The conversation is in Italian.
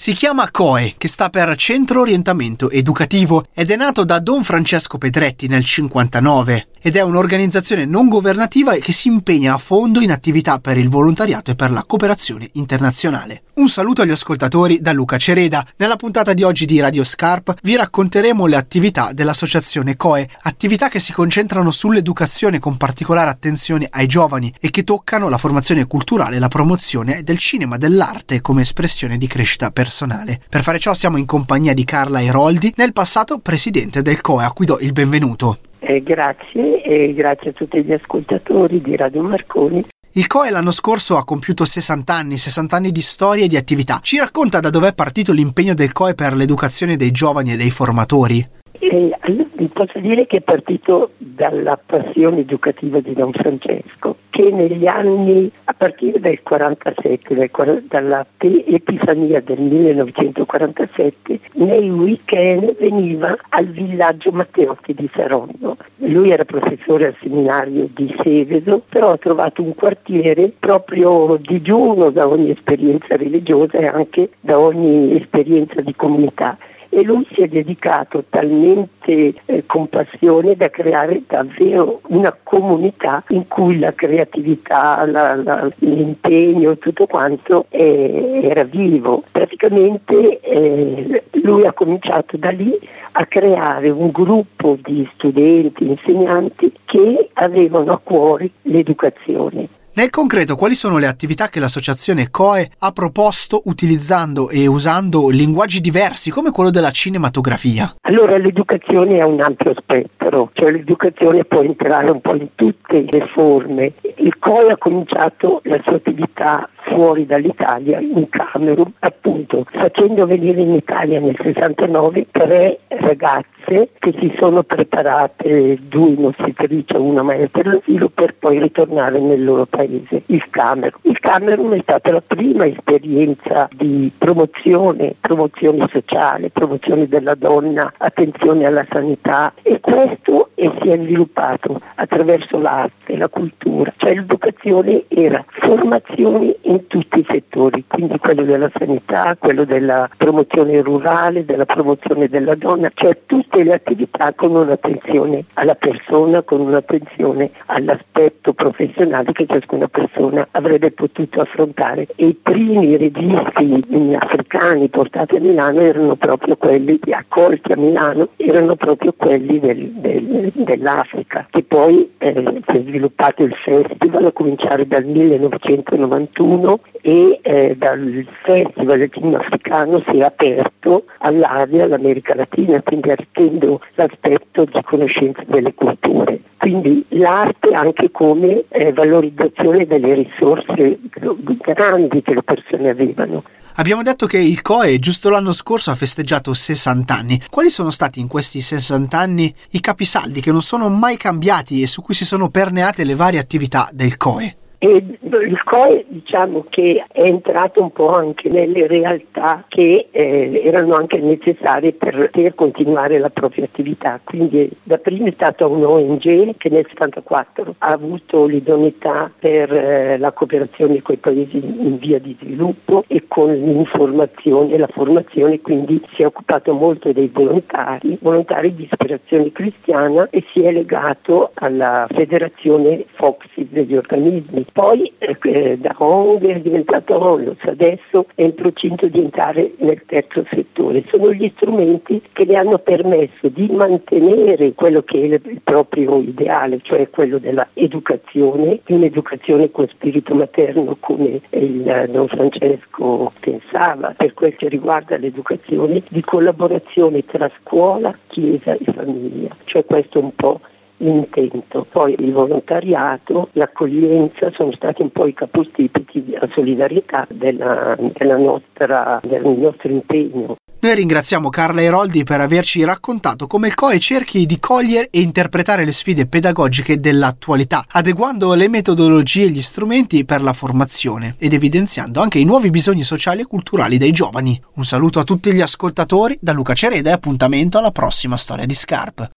Si chiama COE, che sta per Centro Orientamento Educativo, ed è nato da Don Francesco Pedretti nel 59 ed è un'organizzazione non governativa che si impegna a fondo in attività per il volontariato e per la cooperazione internazionale. Un saluto agli ascoltatori da Luca Cereda. Nella puntata di oggi di Radio Scarp vi racconteremo le attività dell'associazione COE, attività che si concentrano sull'educazione con particolare attenzione ai giovani e che toccano la formazione culturale e la promozione del cinema, dell'arte come espressione di crescita personale. Per fare ciò siamo in compagnia di Carla Eroldi, nel passato presidente del COE, a cui do il benvenuto. Eh, grazie e grazie a tutti gli ascoltatori di Radio Marconi. Il COE l'anno scorso ha compiuto 60 anni, 60 anni di storia e di attività. Ci racconta da dove è partito l'impegno del COE per l'educazione dei giovani e dei formatori? E, allora, posso dire che è partito dalla passione educativa di Don Francesco, che negli anni, a partire dal 47, dalla epifania del 1947, nei weekend veniva al villaggio Matteotti di Saronno. Lui era professore al seminario di Seveso, però ha trovato un quartiere proprio digiuno da ogni esperienza religiosa e anche da ogni esperienza di comunità e lui si è dedicato talmente eh, con passione da creare davvero una comunità in cui la creatività, la, la, l'impegno, tutto quanto eh, era vivo. Praticamente eh, lui ha cominciato da lì a creare un gruppo di studenti, insegnanti che avevano a cuore l'educazione. Nel concreto, quali sono le attività che l'associazione COE ha proposto utilizzando e usando linguaggi diversi come quello della cinematografia? Allora, l'educazione ha un ampio spettro, cioè l'educazione può entrare un po' in tutte le forme. Il COE ha cominciato la sua attività fuori dall'Italia, in Camerun, appunto, facendo venire in Italia nel 69 tre ragazze che si sono preparate, due in ostetricia, una maestra dell'asilo, per poi ritornare nel loro paese, il Camerun. Il Camerun è stata la prima esperienza di promozione, promozione sociale, promozione della donna, attenzione alla sanità e questo e si è sviluppato attraverso l'arte, la cultura, cioè l'educazione era formazione in tutti i settori, quindi quello della sanità, quello della promozione rurale, della promozione della donna, cioè tutte le attività con un'attenzione alla persona, con un'attenzione all'aspetto professionale che ciascuna persona avrebbe potuto affrontare. E i primi registi africani portati a Milano erano proprio quelli accolti a Milano, erano proprio quelli del, del, dell'Africa, che poi eh, si è sviluppato il festival a cominciare dal 1991 e eh, dal festival cinema africano si è aperto all'Asia, all'America Latina, quindi arricchendo l'aspetto di conoscenza delle culture. Quindi l'arte anche come eh, valorizzazione delle risorse grandi che le persone avevano. Abbiamo detto che il COE giusto l'anno scorso ha festeggiato 60 anni. Quali sono stati in questi 60 anni i capisaldi che non sono mai cambiati e su cui si sono perneate le varie attività del COE? E il COE diciamo che è entrato un po' anche nelle realtà che eh, erano anche necessarie per poter continuare la propria attività. Quindi da prima è stata un'ONG che nel 1974 ha avuto l'idoneità per eh, la cooperazione con i paesi in via di sviluppo e con l'informazione e la formazione, quindi si è occupato molto dei volontari, volontari di ispirazione cristiana e si è legato alla federazione FOXI degli organismi poi da ONG è diventato ONLUS, adesso è in procinto di entrare nel terzo settore. Sono gli strumenti che le hanno permesso di mantenere quello che è il proprio ideale, cioè quello dell'educazione, di un'educazione con spirito materno come il Don Francesco pensava, per quel che riguarda l'educazione, di collaborazione tra scuola, chiesa e famiglia. Cioè questo è un po' l'intento. Poi il volontariato, l'accoglienza sono stati un po' i capostipiti della solidarietà della, della nostra, del nostro impegno. Noi ringraziamo Carla Eroldi per averci raccontato come il COE cerchi di cogliere e interpretare le sfide pedagogiche dell'attualità, adeguando le metodologie e gli strumenti per la formazione ed evidenziando anche i nuovi bisogni sociali e culturali dei giovani. Un saluto a tutti gli ascoltatori da Luca Cereda e appuntamento alla prossima storia di Scarp.